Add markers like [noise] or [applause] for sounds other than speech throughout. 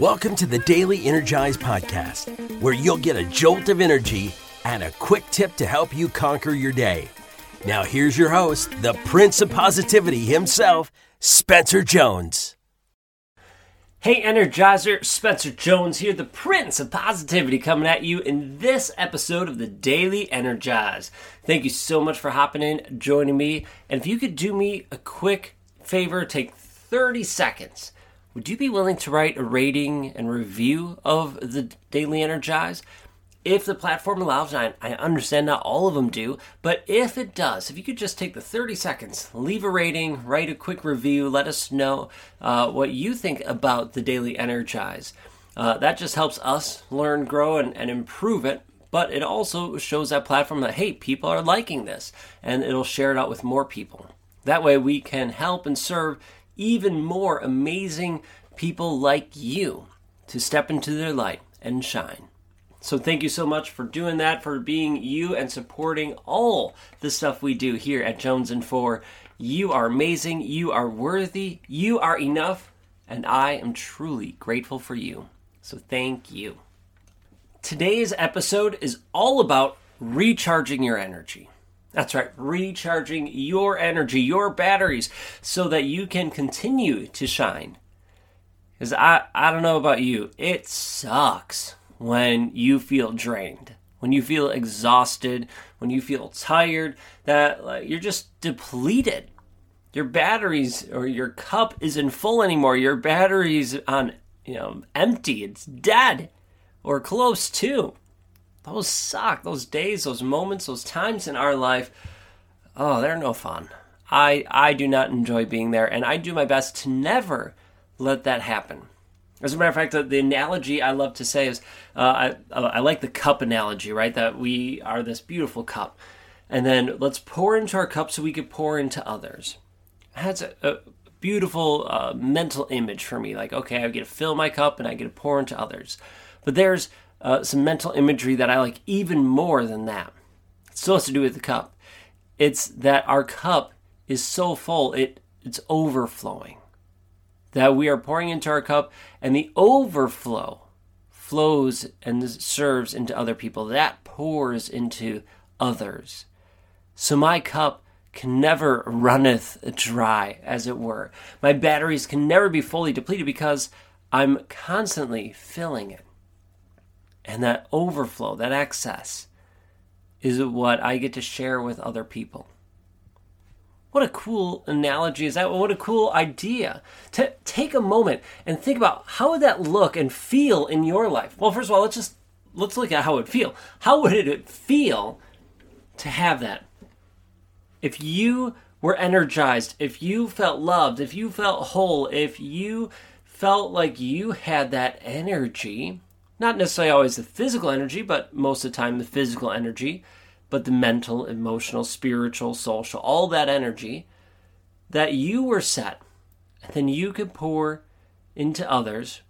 Welcome to the Daily Energize Podcast, where you'll get a jolt of energy and a quick tip to help you conquer your day. Now, here's your host, the Prince of Positivity himself, Spencer Jones. Hey, Energizer, Spencer Jones here, the Prince of Positivity, coming at you in this episode of the Daily Energize. Thank you so much for hopping in, joining me. And if you could do me a quick favor, take 30 seconds. Would you be willing to write a rating and review of the Daily Energize? if the platform allows, I, I understand not all of them do, but if it does, if you could just take the 30 seconds, leave a rating, write a quick review, let us know uh, what you think about the Daily Energize. Uh, that just helps us learn, grow, and, and improve it. But it also shows that platform that, hey, people are liking this, and it'll share it out with more people. That way, we can help and serve even more amazing people like you to step into their light and shine. So thank you so much for doing that, for being you and supporting all the stuff we do here at Jones and Four. You are amazing, you are worthy, you are enough, and I am truly grateful for you. So thank you. Today's episode is all about recharging your energy. That's right, recharging your energy, your batteries, so that you can continue to shine. Because I, I don't know about you, it sucks when you feel drained, when you feel exhausted, when you feel tired, that like, you're just depleted. Your batteries or your cup isn't full anymore. Your battery's on, you know, empty. It's dead or close to. Those suck. Those days, those moments, those times in our life, oh, they're no fun. I I do not enjoy being there and I do my best to never let that happen. As a matter of fact, the, the analogy I love to say is uh, I, I like the cup analogy, right? That we are this beautiful cup. And then let's pour into our cup so we can pour into others. That's a, a beautiful uh, mental image for me. Like, okay, I get to fill my cup and I get to pour into others. But there's uh, some mental imagery that I like even more than that. It still has to do with the cup. It's that our cup is so full, it it's overflowing that we are pouring into our cup, and the overflow flows and serves into other people. That pours into others. So my cup can never runneth dry, as it were. My batteries can never be fully depleted because I'm constantly filling it. And that overflow, that excess, is what I get to share with other people. What a cool analogy is that? What a cool idea. To take a moment and think about how would that look and feel in your life. Well, first of all, let's just let's look at how it would feel. How would it feel to have that? If you were energized, if you felt loved, if you felt whole, if you felt like you had that energy, not necessarily always the physical energy, but most of the time the physical energy, but the mental, emotional, spiritual, social, all that energy that you were set. And then you could pour into others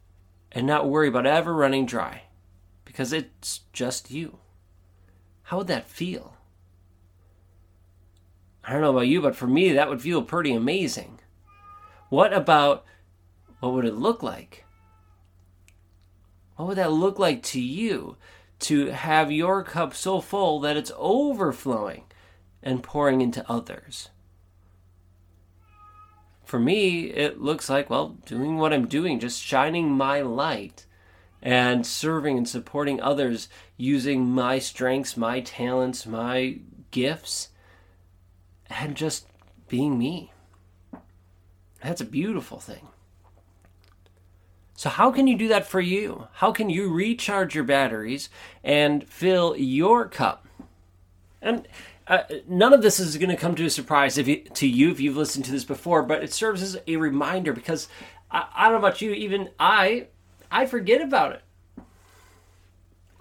and not worry about ever running dry because it's just you. How would that feel? I don't know about you, but for me, that would feel pretty amazing. What about what would it look like? What would that look like to you? to have your cup so full that it's overflowing and pouring into others. For me, it looks like, well, doing what I'm doing, just shining my light and serving and supporting others using my strengths, my talents, my gifts, and just being me. That's a beautiful thing. So, how can you do that for you? How can you recharge your batteries and fill your cup? And uh, none of this is going to come to a surprise if you, to you if you've listened to this before, but it serves as a reminder because I, I don't know about you, even I, I forget about it.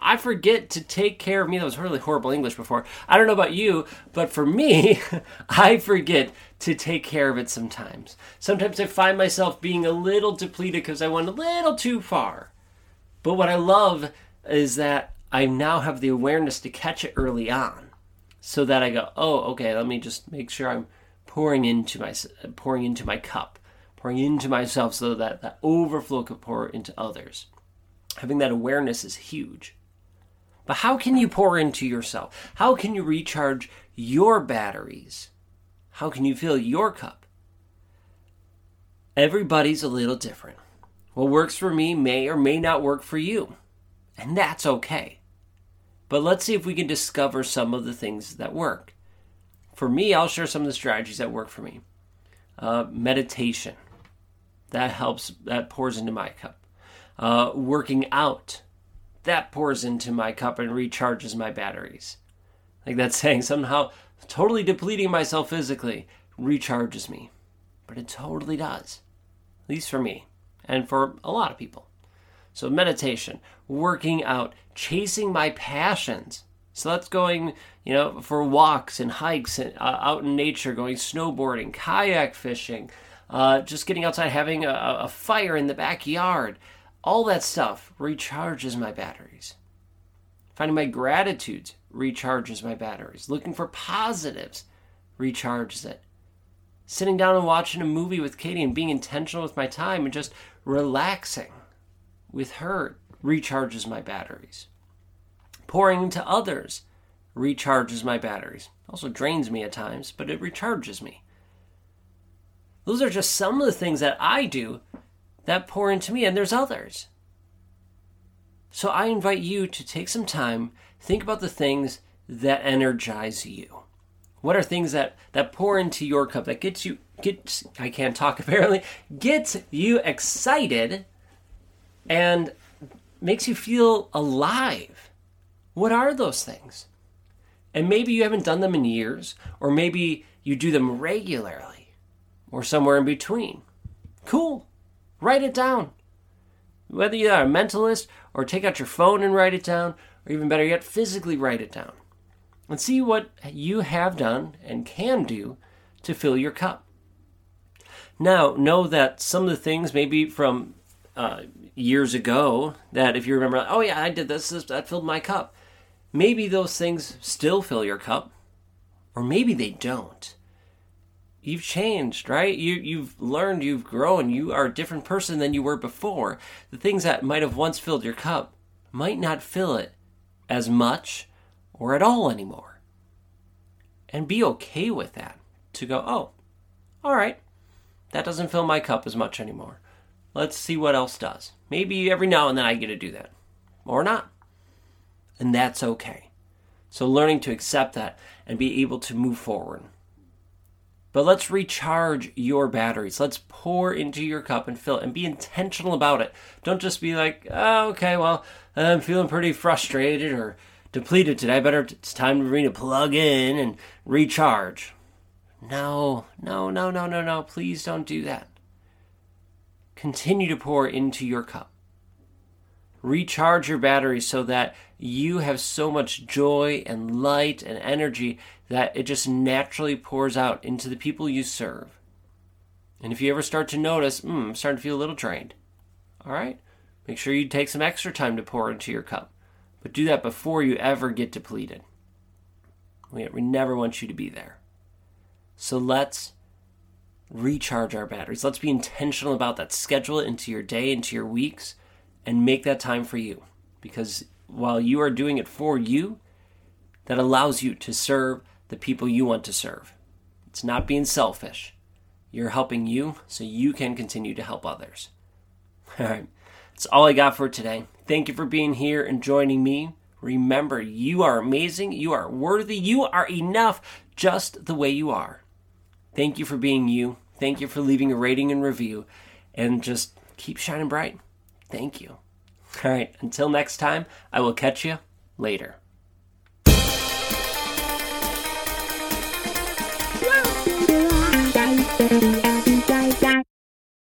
I forget to take care of me. That was really horrible English before. I don't know about you, but for me, [laughs] I forget to take care of it sometimes. Sometimes I find myself being a little depleted because I went a little too far. But what I love is that I now have the awareness to catch it early on so that I go, "Oh, okay, let me just make sure I'm pouring into my pouring into my cup, pouring into myself so that that overflow could pour into others. Having that awareness is huge. But how can you pour into yourself? How can you recharge your batteries? How can you fill your cup? Everybody's a little different. What works for me may or may not work for you, and that's okay. But let's see if we can discover some of the things that work. For me, I'll share some of the strategies that work for me. Uh, meditation, that helps, that pours into my cup. Uh, working out, that pours into my cup and recharges my batteries. Like that's [laughs] saying somehow totally depleting myself physically recharges me. But it totally does. At least for me and for a lot of people. So, meditation, working out, chasing my passions. So, that's going, you know, for walks and hikes and, uh, out in nature, going snowboarding, kayak fishing, uh, just getting outside, having a, a fire in the backyard. All that stuff recharges my batteries. Finding my gratitudes recharges my batteries. Looking for positives recharges it. Sitting down and watching a movie with Katie and being intentional with my time and just relaxing with her recharges my batteries. Pouring into others recharges my batteries. Also drains me at times, but it recharges me. Those are just some of the things that I do that pour into me, and there's others. So I invite you to take some time, think about the things that energize you. What are things that, that pour into your cup that gets you gets I can't talk [laughs] apparently gets you excited and makes you feel alive? What are those things? And maybe you haven't done them in years, or maybe you do them regularly, or somewhere in between. Cool. Write it down. Whether you are a mentalist or take out your phone and write it down, or even better yet, physically write it down. And see what you have done and can do to fill your cup. Now, know that some of the things, maybe from uh, years ago, that if you remember, oh yeah, I did this, this, that filled my cup. Maybe those things still fill your cup, or maybe they don't you've changed, right? You you've learned, you've grown, you are a different person than you were before. The things that might have once filled your cup might not fill it as much or at all anymore. And be okay with that. To go, oh, all right, that doesn't fill my cup as much anymore. Let's see what else does. Maybe every now and then I get to do that, or not. And that's okay. So, learning to accept that and be able to move forward. But let's recharge your batteries. Let's pour into your cup and fill it and be intentional about it. Don't just be like, oh, okay, well, I'm feeling pretty frustrated or depleted today. Better, it's time for me to plug in and recharge. No, no, no, no, no, no. Please don't do that. Continue to pour into your cup. Recharge your batteries so that you have so much joy and light and energy that it just naturally pours out into the people you serve. And if you ever start to notice, hmm, I'm starting to feel a little drained, all right, make sure you take some extra time to pour into your cup. But do that before you ever get depleted. We, we never want you to be there. So let's recharge our batteries. Let's be intentional about that. Schedule it into your day, into your weeks, and make that time for you. Because while you are doing it for you, that allows you to serve the people you want to serve. It's not being selfish. You're helping you so you can continue to help others. [laughs] All right. That's all I got for today. Thank you for being here and joining me. Remember, you are amazing. You are worthy. You are enough just the way you are. Thank you for being you. Thank you for leaving a rating and review. And just keep shining bright. Thank you. All right, until next time, I will catch you later.